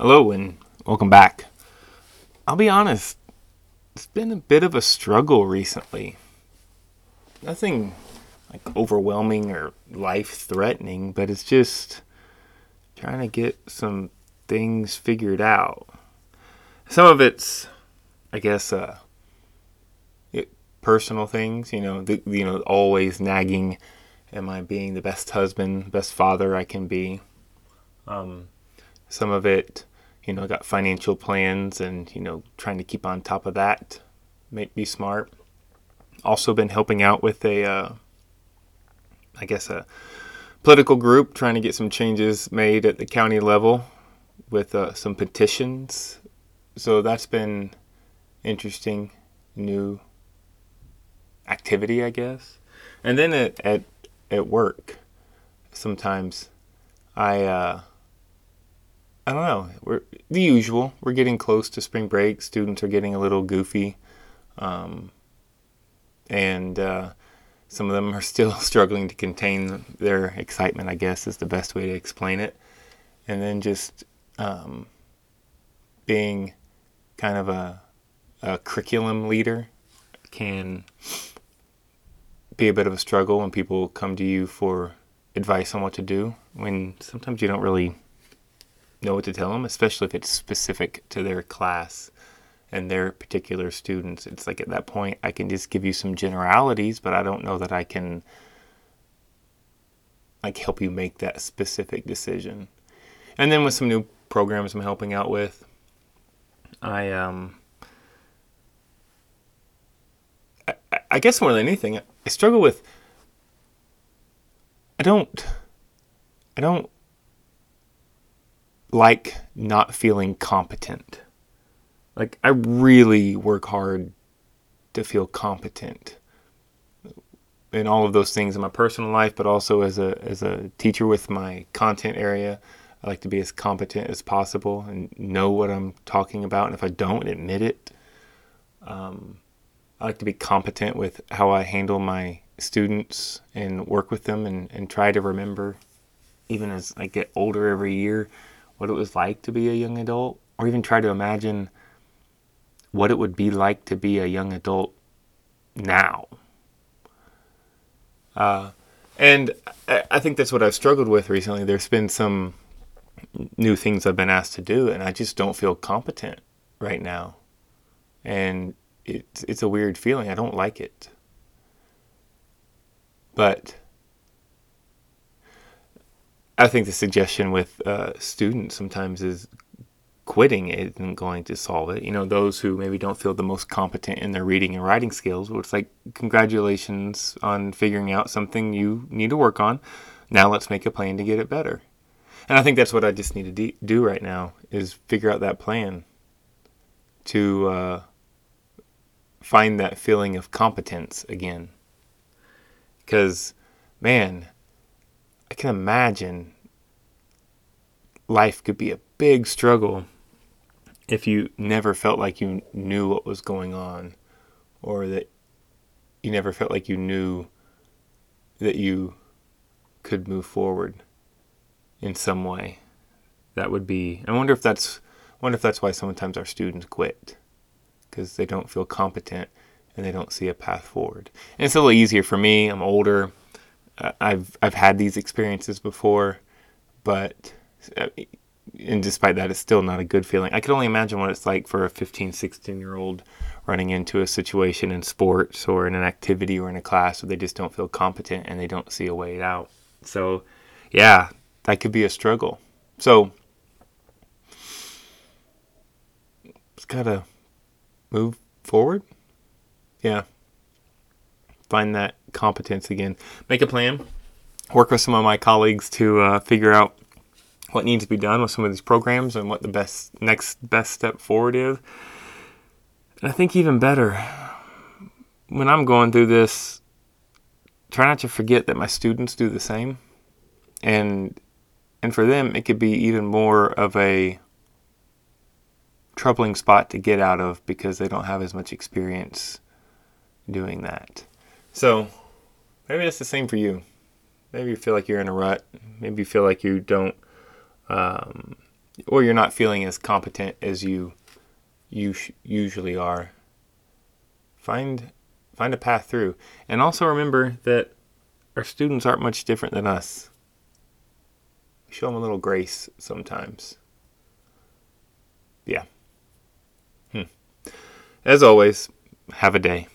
Hello and welcome back. I'll be honest, it's been a bit of a struggle recently. Nothing like overwhelming or life threatening, but it's just trying to get some things figured out. Some of it's, I guess, uh, it, personal things. You know, the, you know, always nagging. Am I being the best husband, best father I can be? Um, some of it, you know, got financial plans and, you know, trying to keep on top of that, might be smart. Also been helping out with a, uh, I guess, a political group trying to get some changes made at the county level with uh, some petitions. So that's been interesting, new activity, I guess. And then at, at, at work, sometimes I, uh, I don't know. We're the usual. We're getting close to spring break. Students are getting a little goofy, um, and uh, some of them are still struggling to contain their excitement. I guess is the best way to explain it. And then just um, being kind of a, a curriculum leader can be a bit of a struggle when people come to you for advice on what to do. When sometimes you don't really know what to tell them, especially if it's specific to their class and their particular students. It's like at that point, I can just give you some generalities, but I don't know that I can like help you make that specific decision. And then with some new programs I'm helping out with, I um I, I guess more than anything, I struggle with I don't I don't like not feeling competent. Like, I really work hard to feel competent in all of those things in my personal life, but also as a, as a teacher with my content area. I like to be as competent as possible and know what I'm talking about. And if I don't, admit it. Um, I like to be competent with how I handle my students and work with them and, and try to remember, even as I get older every year, what it was like to be a young adult, or even try to imagine what it would be like to be a young adult now. Uh, and I think that's what I've struggled with recently. There's been some new things I've been asked to do, and I just don't feel competent right now. And it's it's a weird feeling. I don't like it. But I think the suggestion with uh, students sometimes is quitting isn't going to solve it. You know, those who maybe don't feel the most competent in their reading and writing skills, well, it's like, congratulations on figuring out something you need to work on. Now let's make a plan to get it better. And I think that's what I just need to de- do right now is figure out that plan to uh, find that feeling of competence again. Because, man, I can imagine life could be a big struggle if you never felt like you knew what was going on or that you never felt like you knew that you could move forward in some way. That would be I wonder if that's I wonder if that's why sometimes our students quit because they don't feel competent and they don't see a path forward. And it's a little easier for me. I'm older. I've I've had these experiences before, but uh, and despite that, it's still not a good feeling. I can only imagine what it's like for a 15, 16 year old running into a situation in sports or in an activity or in a class where they just don't feel competent and they don't see a way out. So, yeah, that could be a struggle. So, it's got to move forward. Yeah. Find that competence again. Make a plan. Work with some of my colleagues to uh, figure out what needs to be done with some of these programs and what the best next best step forward is. And I think even better, when I'm going through this, try not to forget that my students do the same. And and for them it could be even more of a troubling spot to get out of because they don't have as much experience doing that. So maybe that's the same for you. Maybe you feel like you're in a rut. Maybe you feel like you don't um, or you're not feeling as competent as you you usually are. Find find a path through, and also remember that our students aren't much different than us. Show them a little grace sometimes. Yeah. Hmm. As always, have a day.